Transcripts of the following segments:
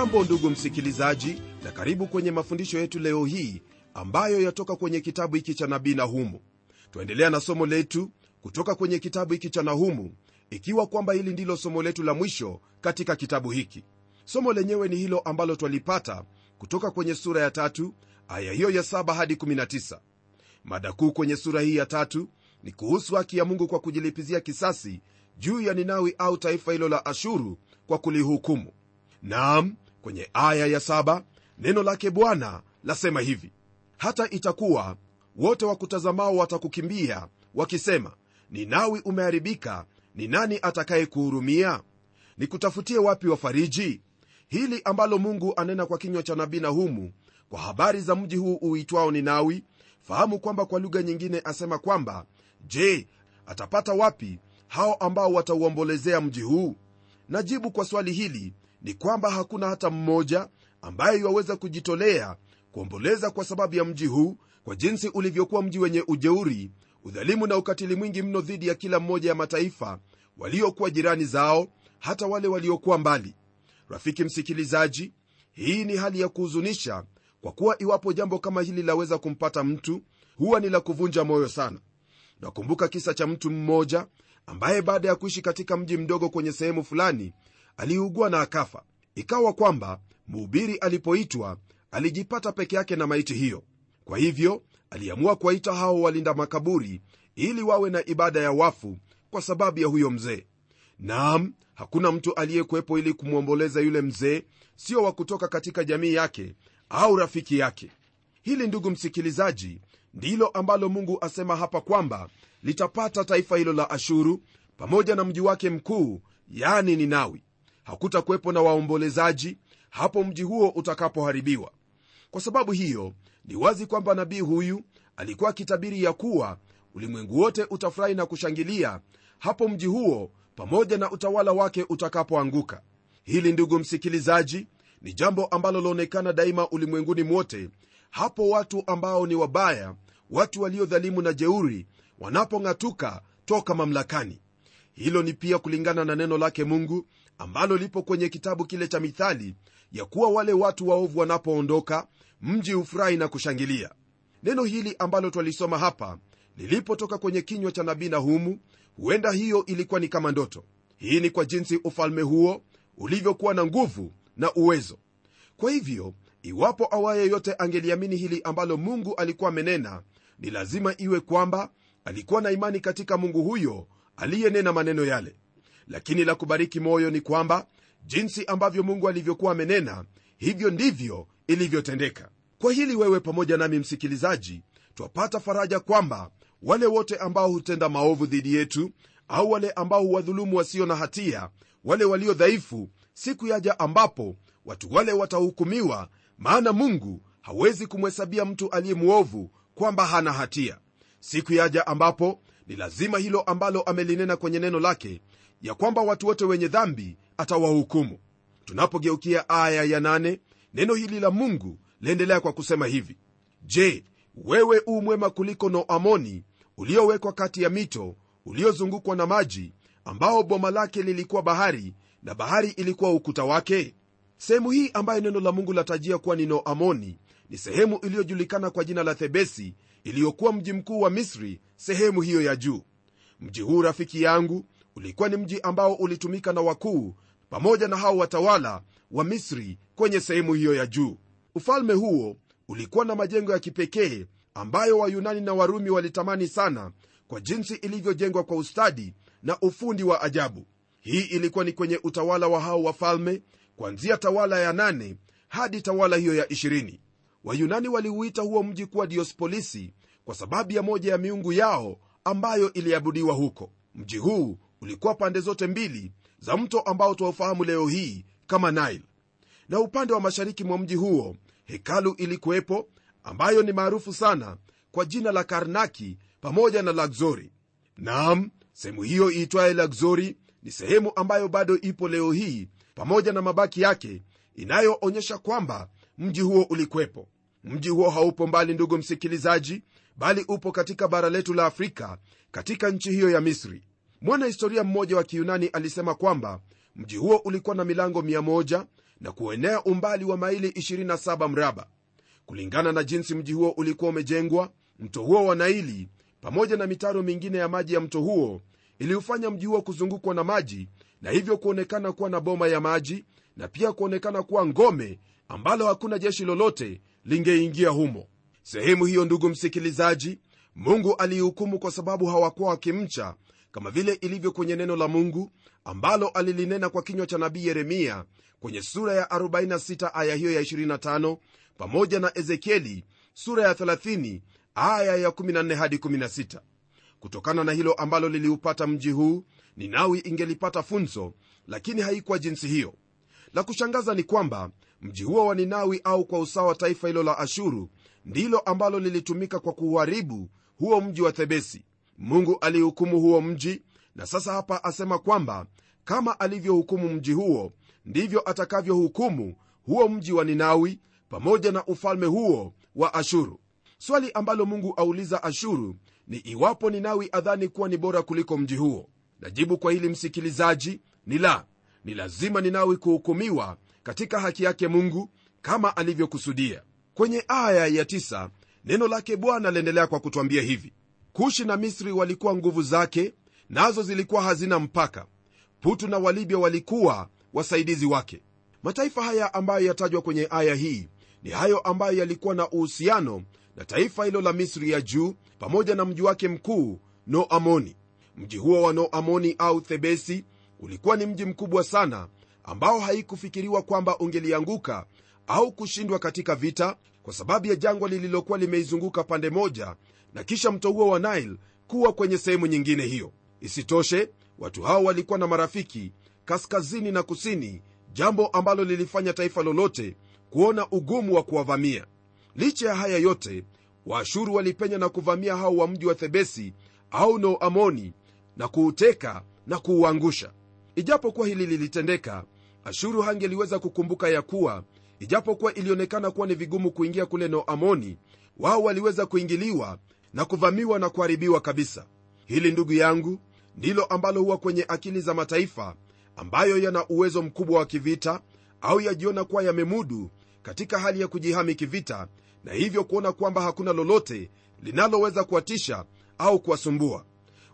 hujambo ndugu msikilizaji na karibu kwenye mafundisho yetu leo hii ambayo yatoka kwenye kitabu hiki cha nabii nahumu. Twaendelea na somo letu kutoka kwenye kitabu hiki cha nahumu ikiwa kwamba hili ndilo somo letu la mwisho katika kitabu hiki. Somo lenyewe ni hilo ambalo twalipata kutoka kwenye sura ya tatu aya hiyo ya 7 hadi 19 mada kuu kwenye sura hii ya tatu ni kuhusu haki ya mungu kwa kujilipizia kisasi juu ya ninawi au taifa hilo la ashuru kwa kulihukumu. Naam kwenye aya ya saba neno lake bwana lasema hivi hata itakuwa wote wakutazamao watakukimbia wakisema ninawi umeharibika ni nani atakayekuhurumia? Nikutafutie wapi wafariji hili ambalo mungu anena kwa kinywa cha nabii nahumu kwa habari za mji huu uitwao ninawi fahamu kwamba kwa lugha nyingine asema kwamba je atapata wapi hao ambao watauombolezea mji huu najibu kwa swali hili ni kwamba hakuna hata mmoja ambaye iwaweza kujitolea kuomboleza kwa sababu ya mji huu kwa jinsi ulivyokuwa mji wenye ujeuri udhalimu na ukatili mwingi mno dhidi ya kila mmoja ya mataifa waliokuwa jirani zao hata wale waliokuwa mbali. Rafiki msikilizaji hii ni hali ya kuhuzunisha kwa kuwa iwapo jambo kama hili laweza kumpata mtu huwa ni la kuvunja moyo sana. Nakumbuka kisa cha mtu mmoja ambaye baada ya kuishi katika mji mdogo kwenye sehemu fulani aliugua na akafa. Ikawa kwamba mhubiri alipoitwa alijipata peke yake na maiti hiyo. Kwa hivyo aliamua kuwaita hao walinda makaburi ili wawe na ibada ya wafu kwa sababu ya huyo mzee. Naam hakuna mtu aliyekuwepo ili kumwomboleza yule mzee sio wa kutoka katika jamii yake au rafiki yake. Hili ndugu msikilizaji ndilo ambalo mungu asema hapa kwamba litapata taifa hilo la ashuru pamoja na mji wake mkuu yani ninawi hakutakuwepo na waombolezaji hapo mji huo utakapoharibiwa. Kwa sababu hiyo ni wazi kwamba nabii huyu alikuwa akitabiri ya kuwa ulimwengu wote utafurahi na kushangilia hapo mji huo pamoja na utawala wake utakapoanguka. Hili ndugu msikilizaji ni jambo ambalo laonekana daima ulimwenguni mwote. Hapo watu ambao ni wabaya watu waliodhalimu na jeuri wanapong'atuka toka mamlakani. Hilo ni pia kulingana na neno lake mungu ambalo lipo kwenye kitabu kile cha mithali ya kuwa wale watu waovu wanapoondoka mji hufurahi na kushangilia. Neno hili ambalo twalisoma hapa lilipotoka kwenye kinywa cha nabii nahumu huenda hiyo ilikuwa ni kama ndoto. Hii ni kwa jinsi ufalme huo ulivyokuwa na nguvu na uwezo. Kwa hivyo iwapo awaye yote angeliamini hili ambalo mungu alikuwa amenena ni lazima iwe kwamba alikuwa na imani katika mungu huyo aliyenena maneno yale lakini la kubariki moyo ni kwamba jinsi ambavyo mungu alivyokuwa amenena hivyo ndivyo ilivyotendeka. Kwa hili wewe pamoja nami msikilizaji twapata faraja kwamba wale wote ambao hutenda maovu dhidi yetu au wale ambao huwadhulumu wasio na hatia wale walio dhaifu siku yaja ambapo watu wale watahukumiwa maana mungu hawezi kumhesabia mtu aliye mwovu kwamba hana hatia. Siku yaja ambapo ni lazima hilo ambalo amelinena kwenye neno lake ya kwamba watu wote wenye dhambi atawahukumu. Tunapogeukia aya ya nane, neno hili la mungu laendelea kwa kusema hivi. Je wewe u mwema kuliko noamoni uliowekwa kati ya mito uliozungukwa na maji ambao boma lake lilikuwa bahari na bahari ilikuwa ukuta wake? Sehemu hii ambayo neno la mungu latajia kuwa ni noamoni ni sehemu iliyojulikana kwa jina la thebesi iliyokuwa mji mkuu wa misri sehemu hiyo ya juu. Mji huu rafiki yangu ulikuwa ni mji ambao ulitumika na wakuu pamoja na hao watawala wa misri kwenye sehemu hiyo ya juu. Ufalme huo ulikuwa na majengo ya kipekee ambayo wayunani na warumi walitamani sana kwa jinsi ilivyojengwa kwa ustadi na ufundi wa ajabu. Hii ilikuwa ni kwenye utawala wa hao wafalme kuanzia tawala ya nane hadi tawala hiyo ya 20 wayunani waliuita huo mji kuwa diospolisi kwa sababu ya moja ya miungu yao ambayo iliabudiwa huko. Mji huu ulikuwa pande zote mbili za mto ambao twaufahamu leo hii kama nile. Na upande wa mashariki mwa mji huo hekalu ilikuwepo ambayo ni maarufu sana kwa jina la karnaki pamoja na lagzori naam sehemu hiyo iitwaye lagzori ni sehemu ambayo bado ipo leo hii pamoja na mabaki yake inayoonyesha kwamba mji huo ulikwepo mji huo haupo mbali ndugu msikilizaji bali upo katika bara letu la afrika katika nchi hiyo ya misri mwana historia mmoja wa kiyunani alisema kwamba mji huo ulikuwa na milango 1 na kuenea umbali wa maili 27 mraba. Kulingana na jinsi mji huo ulikuwa umejengwa mto huo wa naili pamoja na mitaro mingine ya maji ya mto huo iliufanya mji huo kuzungukwa na maji na hivyo kuonekana kuwa na boma ya maji na pia kuonekana kuwa ngome ambalo hakuna jeshi lolote lingeingia humo. Sehemu hiyo ndugu msikilizaji mungu aliihukumu kwa sababu hawakuwa wakimcha kama vile ilivyo kwenye neno la mungu ambalo alilinena kwa kinywa cha nabii yeremia kwenye sura ya 46 aya hiyo ya 25 pamoja na ezekieli sura ya 30 aya ya 14 hadi 16 kutokana na hilo ambalo liliupata mji huu ninawi ingelipata funzo lakini haikuwa jinsi hiyo. La kushangaza ni kwamba mji huo wa ninawi au kwa usawa taifa hilo la ashuru ndilo ambalo lilitumika kwa kuuharibu huo mji wa thebesi mungu alihukumu huo mji na sasa hapa asema kwamba kama alivyohukumu mji huo ndivyo atakavyohukumu huo mji wa ninawi pamoja na ufalme huo wa ashuru. Swali ambalo mungu auliza ashuru ni iwapo ninawi adhani kuwa ni bora kuliko mji huo. Najibu kwa hili msikilizaji ni la. Ni lazima ninawi kuhukumiwa katika haki yake mungu kama alivyokusudia. Kwenye aya ya 9 neno lake bwana laendelea kwa kutwambia hivi kushi na misri walikuwa nguvu zake nazo zilikuwa hazina mpaka. Putu na walibya walikuwa wasaidizi wake. Mataifa haya ambayo yatajwa kwenye aya hii ni hayo ambayo yalikuwa na uhusiano na taifa hilo la misri ya juu pamoja na mji wake mkuu noamoni. Mji huo wa noamoni au thebesi ulikuwa ni mji mkubwa sana ambao haikufikiriwa kwamba ungelianguka au kushindwa katika vita kwa sababu ya jangwa lililokuwa limeizunguka pande moja na kisha mto huo wa nile kuwa kwenye sehemu nyingine hiyo. Isitoshe watu hao walikuwa na marafiki kaskazini na kusini jambo ambalo lilifanya taifa lolote kuona ugumu wa kuwavamia. Licha ya haya yote waashuru walipenya na kuvamia hao wa mji wa thebesi au noamoni na kuuteka na kuuangusha. Ijapokuwa hili lilitendeka ashuru hangeliweza kukumbuka ya kuwa ijapokuwa ilionekana kuwa ni vigumu kuingia kule noamoni wao waliweza kuingiliwa na kuvamiwa na kuharibiwa kabisa. Hili ndugu yangu ndilo ambalo huwa kwenye akili za mataifa ambayo yana uwezo mkubwa wa kivita au yajiona kuwa yamemudu katika hali ya kujihami kivita na hivyo kuona kwamba hakuna lolote linaloweza kuwatisha au kuwasumbua.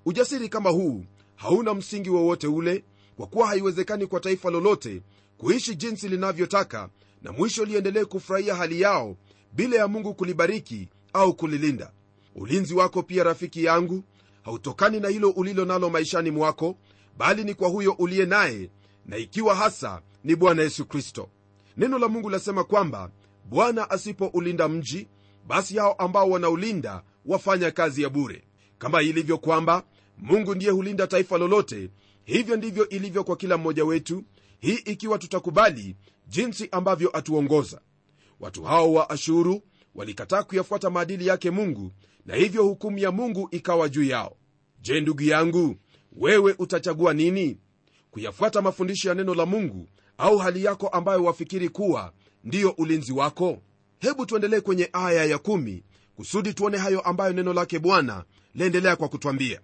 Ujasiri kama huu hauna msingi wowote ule kwa kuwa haiwezekani kwa taifa lolote kuishi jinsi linavyotaka na mwisho liendelee kufurahia hali yao bila ya mungu kulibariki au kulilinda ulinzi wako pia rafiki yangu hautokani na hilo ulilo nalo maishani mwako bali ni kwa huyo uliye naye na ikiwa hasa ni bwana yesu kristo. Neno la mungu lasema kwamba bwana asipoulinda mji basi hao ambao wanaulinda wafanya kazi ya bure. Kama ilivyo kwamba mungu ndiye hulinda taifa lolote hivyo ndivyo ilivyo kwa kila mmoja wetu hii ikiwa tutakubali jinsi ambavyo atuongoza. Watu hao wa ashuru walikataa kuyafuata maadili yake mungu na hivyo hukumu ya mungu ikawa juu yao. Je ndugu yangu wewe utachagua nini? Kuyafuata mafundisho ya neno la mungu au hali yako ambayo wafikiri kuwa ndiyo ulinzi wako? Hebu tuendelee kwenye aya ya kumi, kusudi tuone hayo ambayo neno lake bwana laendelea kwa kutwambia.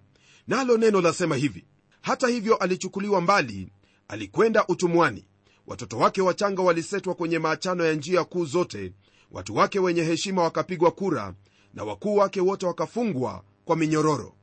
Nalo neno lasema hivi hata hivyo alichukuliwa mbali alikwenda utumwani. Watoto wake wachanga walisetwa kwenye maachano ya njia kuu zote watu wake wenye heshima wakapigwa kura na wakuu wake wote wakafungwa kwa minyororo.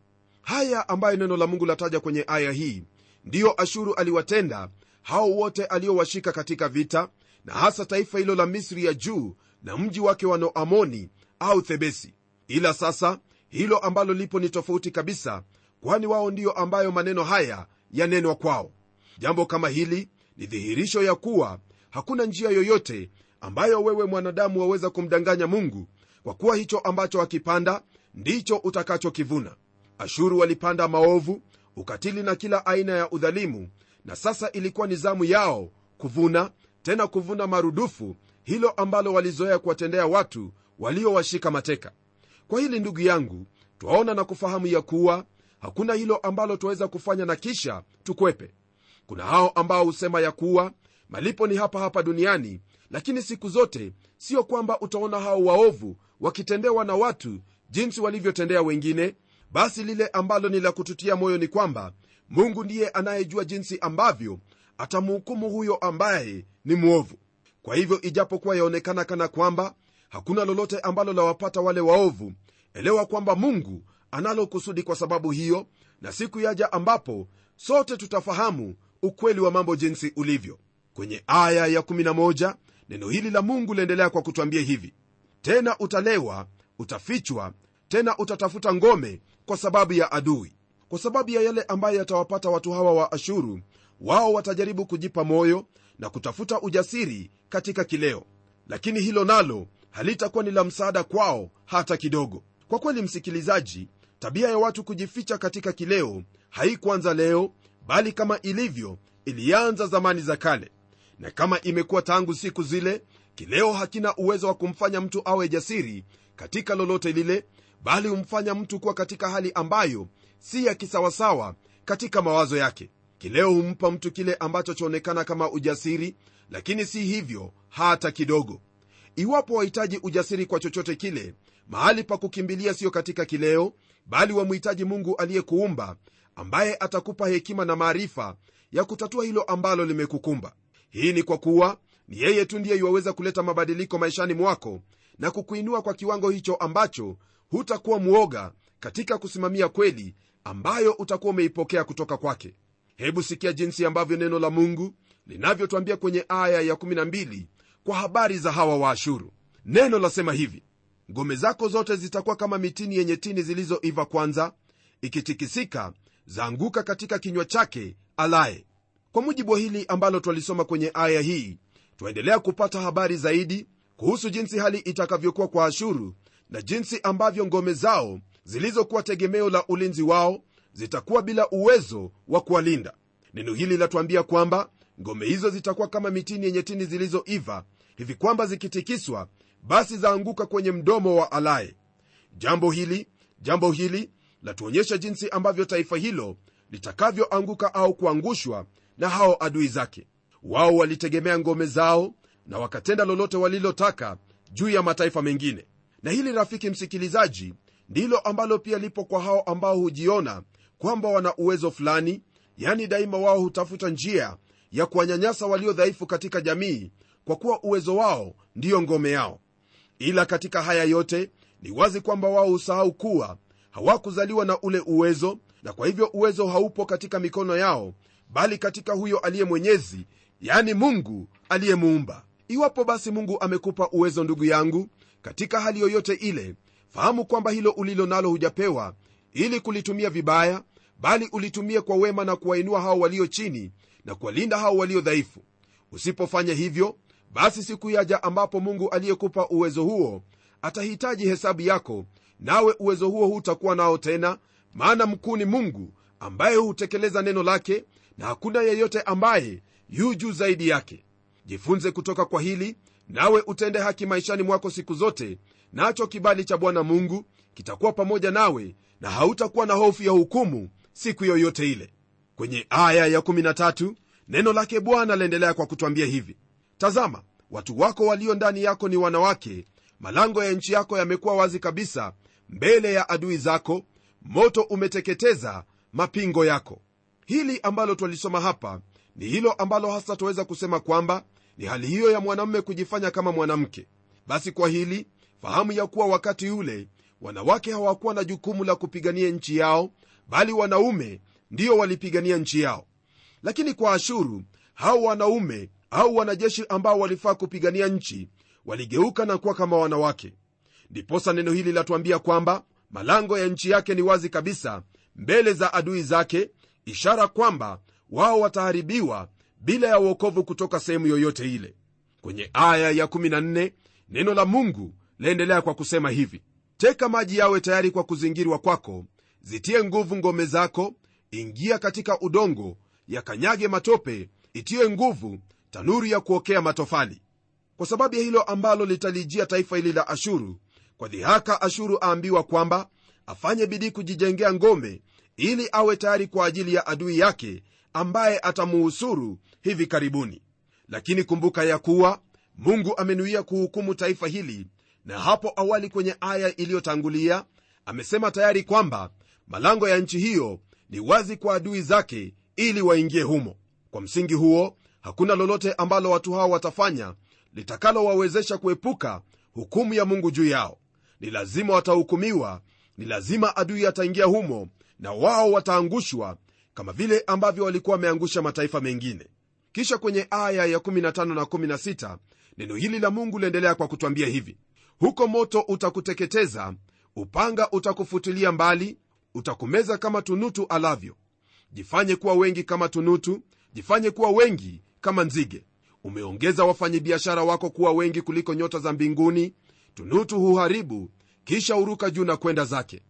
Haya ambayo neno la mungu lataja kwenye aya hii ndiyo ashuru aliwatenda hao wote aliowashika katika vita na hasa taifa hilo la misri ya juu na mji wake wa noamoni au thebesi. Ila sasa hilo ambalo lipo ni tofauti kabisa kwani wao ndiyo ambayo maneno haya yanenwa kwao. Jambo kama hili ni dhihirisho ya kuwa hakuna njia yoyote ambayo wewe mwanadamu waweza kumdanganya mungu kwa kuwa hicho ambacho akipanda ndicho utakachokivuna. Ashuru walipanda maovu ukatili na kila aina ya udhalimu na sasa ilikuwa ni zamu yao kuvuna tena kuvuna marudufu hilo ambalo walizoea kuwatendea watu waliowashika mateka. Kwa hili ndugu yangu twaona na kufahamu ya kuwa hakuna hilo ambalo twaweza kufanya na kisha tukwepe. Kuna hao ambao husema ya kuwa malipo ni hapa hapa duniani lakini siku zote sio kwamba utaona hao waovu wakitendewa na watu jinsi walivyotendea wengine basi lile ambalo ni la kututia moyo ni kwamba mungu ndiye anayejua jinsi ambavyo atamhukumu huyo ambaye ni mwovu. Kwa hivyo ijapokuwa yaonekana kana kwamba hakuna lolote ambalo lawapata wale waovu elewa kwamba mungu analo kusudi kwa sababu hiyo na siku yaja ambapo sote tutafahamu ukweli wa mambo jinsi ulivyo. Kwenye aya ya 11 neno hili la mungu liendelea kwa kutwambia hivi. Tena utalewa utafichwa tena utatafuta ngome kwa sababu ya adui. Kwa sababu ya yale ambayo yatawapata watu hawa wa ashuru wao watajaribu kujipa moyo na kutafuta ujasiri katika kileo. Lakini hilo nalo halitakuwa ni la msaada kwao hata kidogo. Kwa kweli msikilizaji tabia ya watu kujificha katika kileo haikuanza leo bali kama ilivyo ilianza zamani za kale na kama imekuwa tangu siku zile kileo hakina uwezo wa kumfanya mtu awe jasiri katika lolote lile bali humfanya mtu kuwa katika hali ambayo si ya kisawasawa katika mawazo yake. Kileo humpa mtu kile ambacho chaonekana kama ujasiri lakini si hivyo hata kidogo. Iwapo wahitaji ujasiri kwa chochote kile mahali pa kukimbilia siyo katika kileo bali wamhitaji mungu aliyekuumba ambaye atakupa hekima na maarifa ya kutatua hilo ambalo limekukumba hii ni kwa kuwa ni yeye tu ndiye iwaweza kuleta mabadiliko maishani mwako na kukuinua kwa kiwango hicho ambacho hutakuwa mwoga katika kusimamia kweli ambayo utakuwa umeipokea kutoka kwake. Hebu sikia jinsi ambavyo neno la mungu linavyotwambia kwenye aya ya 12 kwa habari za hawa waashuru. Neno lasema hivi ngome zako zote zitakuwa kama mitini yenye tini zilizoiva kwanza ikitikisika zaanguka katika kinywa chake alaye kwa mujibu wa hili ambalo twalisoma kwenye aya hii twaendelea kupata habari zaidi kuhusu jinsi hali itakavyokuwa kwa ashuru na jinsi ambavyo ngome zao zilizokuwa tegemeo la ulinzi wao zitakuwa bila uwezo wa kuwalinda. Neno hili latuambia kwamba ngome hizo zitakuwa kama mitini yenye tini zilizoiva hivi kwamba zikitikiswa basi zaanguka kwenye mdomo wa alaye. Jambo hili jambo hili latuonyesha jinsi ambavyo taifa hilo litakavyoanguka au kuangushwa na hao adui zake. Wao walitegemea ngome zao na wakatenda lolote walilotaka juu ya mataifa mengine. Na hili rafiki msikilizaji ndilo ambalo pia lipo kwa hao ambao hujiona kwamba wana uwezo fulani yani daima wao hutafuta njia ya kuwanyanyasa walio dhaifu katika jamii kwa kuwa uwezo wao ndiyo ngome yao. Ila katika haya yote ni wazi kwamba wao husahau kuwa hawakuzaliwa na ule uwezo na kwa hivyo uwezo haupo katika mikono yao bali katika huyo aliye mwenyezi yani mungu aliyemuumba. Iwapo basi mungu amekupa uwezo ndugu yangu katika hali yoyote ile fahamu kwamba hilo ulilo nalo hujapewa ili kulitumia vibaya bali ulitumie kwa wema na kuwainua hao walio chini na kuwalinda hao walio dhaifu. Usipofanya hivyo basi siku yaja ambapo mungu aliyekupa uwezo huo atahitaji hesabu yako nawe uwezo huo hutakuwa nao tena maana mkuu ni mungu ambaye hutekeleza neno lake na hakuna yeyote ambaye yu juu zaidi yake. Jifunze kutoka kwa hili nawe utende haki maishani mwako siku zote nacho kibali cha bwana mungu kitakuwa pamoja nawe na hautakuwa na hofu ya hukumu siku yoyote ile. Kwenye aya ya 13 neno lake bwana laendelea kwa kutwambia hivi. Tazama watu wako walio ndani yako ni wanawake malango ya nchi yako yamekuwa wazi kabisa mbele ya adui zako moto umeteketeza mapingo yako hili ambalo twalisoma hapa ni hilo ambalo hasa twaweza kusema kwamba ni hali hiyo ya mwanamume kujifanya kama mwanamke. Basi kwa hili fahamu ya kuwa wakati ule wanawake hawakuwa na jukumu la kupigania nchi yao bali wanaume ndiyo walipigania nchi yao. Lakini kwa ashuru hao wanaume au wanajeshi ambao walifaa kupigania nchi waligeuka na kuwa kama wanawake. Ndiposa neno hili latuambia kwamba malango ya nchi yake ni wazi kabisa mbele za adui zake ishara kwamba wao wataharibiwa bila ya uokovu kutoka sehemu yoyote ile. Kwenye aya ya 14 neno la mungu laendelea kwa kusema hivi teka maji yawe tayari kwa kuzingirwa kwako zitie nguvu ngome zako ingia katika udongo yakanyage matope itiwe nguvu tanuru ya kuokea matofali. Kwa sababu ya hilo ambalo litalijia taifa hili la ashuru kwa dhihaka ashuru aambiwa kwamba afanye bidii kujijengea ngome ili awe tayari kwa ajili ya adui yake ambaye atamuhusuru hivi karibuni. Lakini kumbuka ya kuwa mungu amenuia kuhukumu taifa hili na hapo awali kwenye aya iliyotangulia amesema tayari kwamba malango ya nchi hiyo ni wazi kwa adui zake ili waingie humo. Kwa msingi huo hakuna lolote ambalo watu hao watafanya litakalowawezesha kuepuka hukumu ya mungu juu yao. Ni lazima watahukumiwa ni lazima adui ataingia humo na wao wataangushwa kama vile ambavyo walikuwa wameangusha mataifa mengine. Kisha kwenye aya ya 15 na 16 neno hili la mungu liendelea kwa kutwambia hivi. Huko moto utakuteketeza upanga utakufutilia mbali utakumeza kama tunutu alavyo. Jifanye kuwa wengi kama tunutu jifanye kuwa wengi kama nzige. Umeongeza wafanyabiashara wako kuwa wengi kuliko nyota za mbinguni tunutu huharibu kisha huruka juu na kwenda zake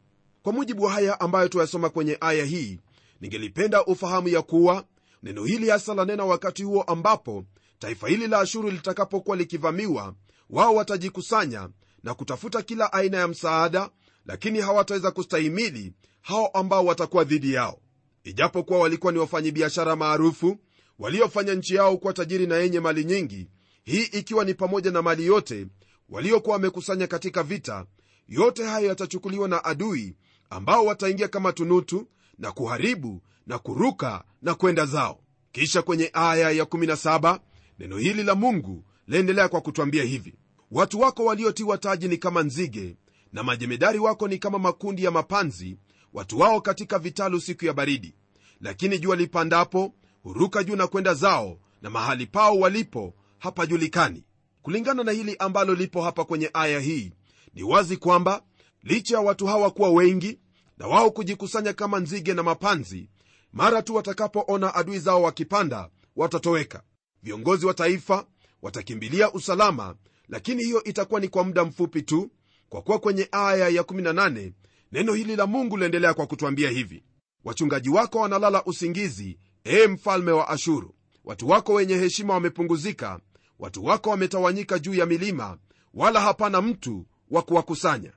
kwa mujibu wa haya ambayo tuyasoma kwenye aya hii ningelipenda ufahamu ya kuwa neno hili hasa lanena wakati huo ambapo taifa hili la ashuru litakapokuwa likivamiwa wao watajikusanya na kutafuta kila aina ya msaada lakini hawataweza kustahimili hao ambao watakuwa dhidi yao. Ijapokuwa walikuwa ni wafanyabiashara maarufu waliofanya nchi yao kuwa tajiri na yenye mali nyingi hii ikiwa ni pamoja na mali yote waliokuwa wamekusanya katika vita yote hayo yatachukuliwa na adui ambao wataingia kama tunutu na kuharibu na kuruka na kwenda zao. Kisha kwenye aya ya17 neno hili la mungu laendelea kwa kutwambia hivi. Watu wako waliotiwa taji ni kama nzige na majemedari wako ni kama makundi ya mapanzi watu wao katika vitalu siku ya baridi. Lakini jua lipandapo huruka juu na kwenda zao na mahali pao walipo hapajulikani. Kulingana na hili ambalo lipo hapa kwenye aya hii ni wazi kwamba licha ya watu hawa kuwa wengi na wao kujikusanya kama nzige na mapanzi mara tu watakapoona adui zao wakipanda watatoweka. Viongozi wa taifa watakimbilia usalama lakini hiyo itakuwa ni kwa muda mfupi tu kwa kuwa kwenye aya ya18 neno hili la mungu liendelea kwa kutwambia hivi. Wachungaji wako wanalala usingizi ee mfalme wa ashuru. Watu wako wenye heshima wamepunguzika watu wako wametawanyika juu ya milima wala hapana mtu wa kuwakusanya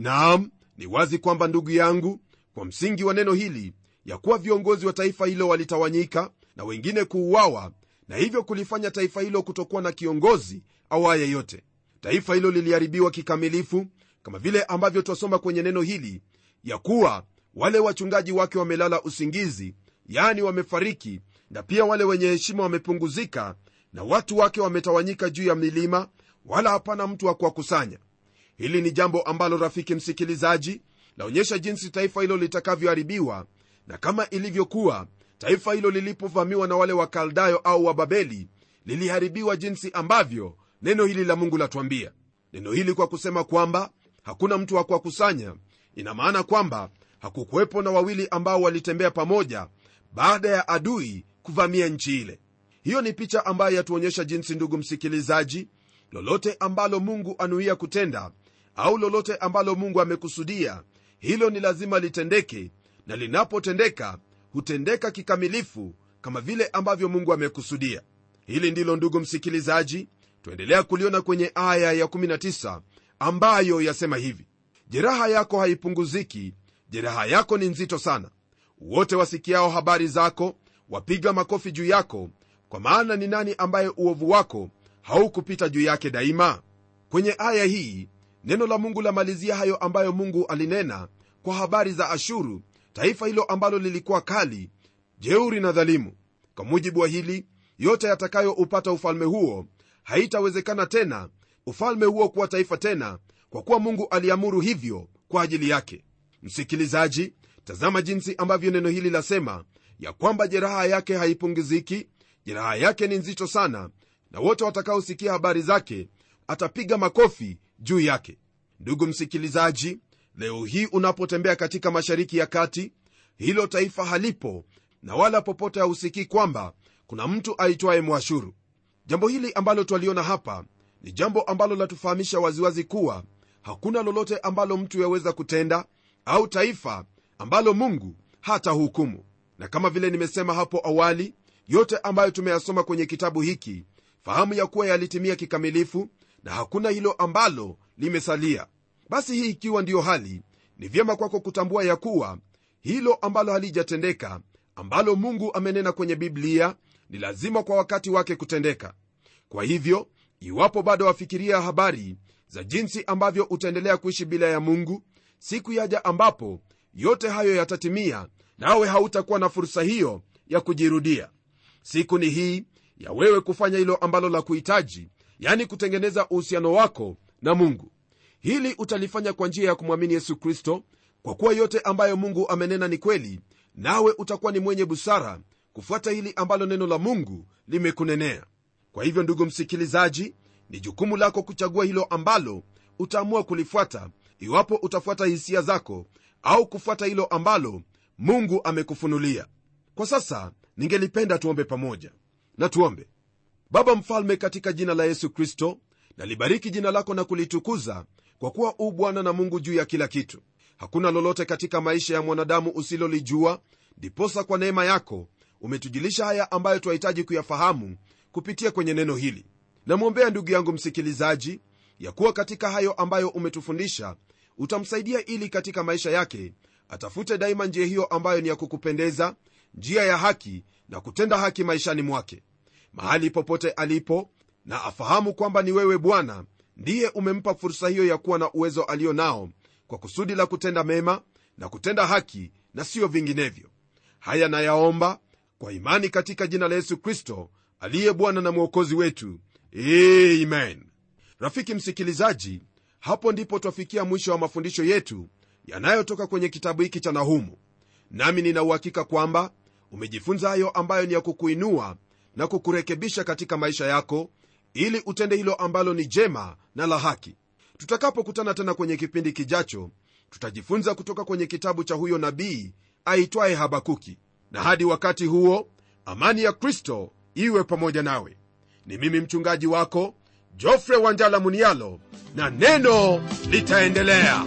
naam ni wazi kwamba ndugu yangu kwa msingi wa neno hili ya kuwa viongozi wa taifa hilo walitawanyika na wengine kuuawa na hivyo kulifanya taifa hilo kutokuwa na kiongozi awaye yote. Taifa hilo liliharibiwa kikamilifu kama vile ambavyo twasoma kwenye neno hili ya kuwa wale wachungaji wake wamelala usingizi yani wamefariki na pia wale wenye heshima wamepunguzika na watu wake wametawanyika juu ya milima wala hapana mtu wa kuwakusanya hili ni jambo ambalo rafiki msikilizaji laonyesha jinsi taifa hilo litakavyoharibiwa na kama ilivyokuwa taifa hilo lilipovamiwa na wale wakaldayo au wababeli liliharibiwa jinsi ambavyo neno hili la mungu latwambia neno hili kwa kusema kwamba hakuna mtu wa kuwakusanya. Ina maana kwamba hakukuwepo na wawili ambao walitembea pamoja baada ya adui kuvamia nchi ile. Hiyo ni picha ambayo yatuonyesha jinsi ndugu msikilizaji lolote ambalo mungu anuia kutenda au lolote ambalo mungu amekusudia hilo ni lazima litendeke na linapotendeka hutendeka kikamilifu kama vile ambavyo mungu amekusudia. Hili ndilo ndugu msikilizaji twaendelea kuliona kwenye aya ya19 ambayo yasema hivi jeraha yako haipunguziki jeraha yako ni nzito sana. Wote wasikiao habari zako wapiga makofi juu yako kwa maana ni nani ambaye uovu wako haukupita juu yake daima? Kwenye aya hii neno la mungu lamalizia hayo ambayo mungu alinena kwa habari za ashuru taifa hilo ambalo lilikuwa kali jeuri na dhalimu. Kwa mujibu wa hili yote yatakayoupata ufalme huo haitawezekana tena ufalme huo kuwa taifa tena kwa kuwa mungu aliamuru hivyo kwa ajili yake. Msikilizaji tazama jinsi ambavyo neno hili lasema ya kwamba jeraha yake haipungiziki jeraha yake ni nzito sana na wote watakaosikia habari zake atapiga makofi juu yake. Ndugu msikilizaji leo hii unapotembea katika mashariki ya kati hilo taifa halipo na wala popote hausikii kwamba kuna mtu aitwaye mwashuru. Jambo hili ambalo twaliona hapa ni jambo ambalo latufahamisha waziwazi kuwa hakuna lolote ambalo mtu yaweza kutenda au taifa ambalo mungu hata hukumu na kama vile nimesema hapo awali yote ambayo tumeyasoma kwenye kitabu hiki fahamu ya kuwa yalitimia kikamilifu na hakuna hilo ambalo limesalia. Basi hii ikiwa ndiyo hali ni vyema kwako kutambua ya kuwa hilo ambalo halijatendeka ambalo mungu amenena kwenye biblia ni lazima kwa wakati wake kutendeka. Kwa hivyo iwapo bado wafikiria habari za jinsi ambavyo utaendelea kuishi bila ya mungu siku yaja ambapo yote hayo yatatimia nawe hautakuwa na fursa hiyo ya kujirudia. Siku ni hii ya wewe kufanya hilo ambalo la kuhitaji yani kutengeneza uhusiano wako na mungu. Hili utalifanya kwa njia ya kumwamini yesu kristo kwa kuwa yote ambayo mungu amenena ni kweli nawe utakuwa ni mwenye busara kufuata hili ambalo neno la mungu limekunenea. Kwa hivyo ndugu msikilizaji ni jukumu lako kuchagua hilo ambalo utaamua kulifuata iwapo utafuata hisia zako au kufuata hilo ambalo mungu amekufunulia. Kwa sasa ningelipenda tuombe pamoja. Na tuombe baba mfalme katika jina la yesu kristo nalibariki jina lako na kulitukuza kwa kuwa u bwana na mungu juu ya kila kitu. Hakuna lolote katika maisha ya mwanadamu usilolijua ndiposa kwa neema yako umetujulisha haya ambayo twahitaji kuyafahamu kupitia kwenye neno hili. Namwombea ndugu yangu msikilizaji ya kuwa katika hayo ambayo umetufundisha utamsaidia ili katika maisha yake atafute daima njia hiyo ambayo ni ya kukupendeza njia ya haki na kutenda haki maishani mwake mahali popote alipo na afahamu kwamba ni wewe bwana ndiye umempa fursa hiyo ya kuwa na uwezo alio nao kwa kusudi la kutenda mema na kutenda haki na siyo vinginevyo. Haya nayaomba kwa imani katika jina la yesu kristo aliye bwana na mwokozi wetu. Amen. Rafiki msikilizaji hapo ndipo twafikia mwisho wa mafundisho yetu yanayotoka kwenye kitabu hiki cha nahumu. Nami ninauhakika kwamba umejifunza hayo ambayo ni ya kukuinua na kukurekebisha katika maisha yako ili utende hilo ambalo ni jema na la haki. Tutakapokutana tena kwenye kipindi kijacho tutajifunza kutoka kwenye kitabu cha huyo nabii aitwaye habakuki. Na hadi wakati huo amani ya kristo iwe pamoja nawe. Ni mimi mchungaji wako jofre wanjala munialo na neno litaendelea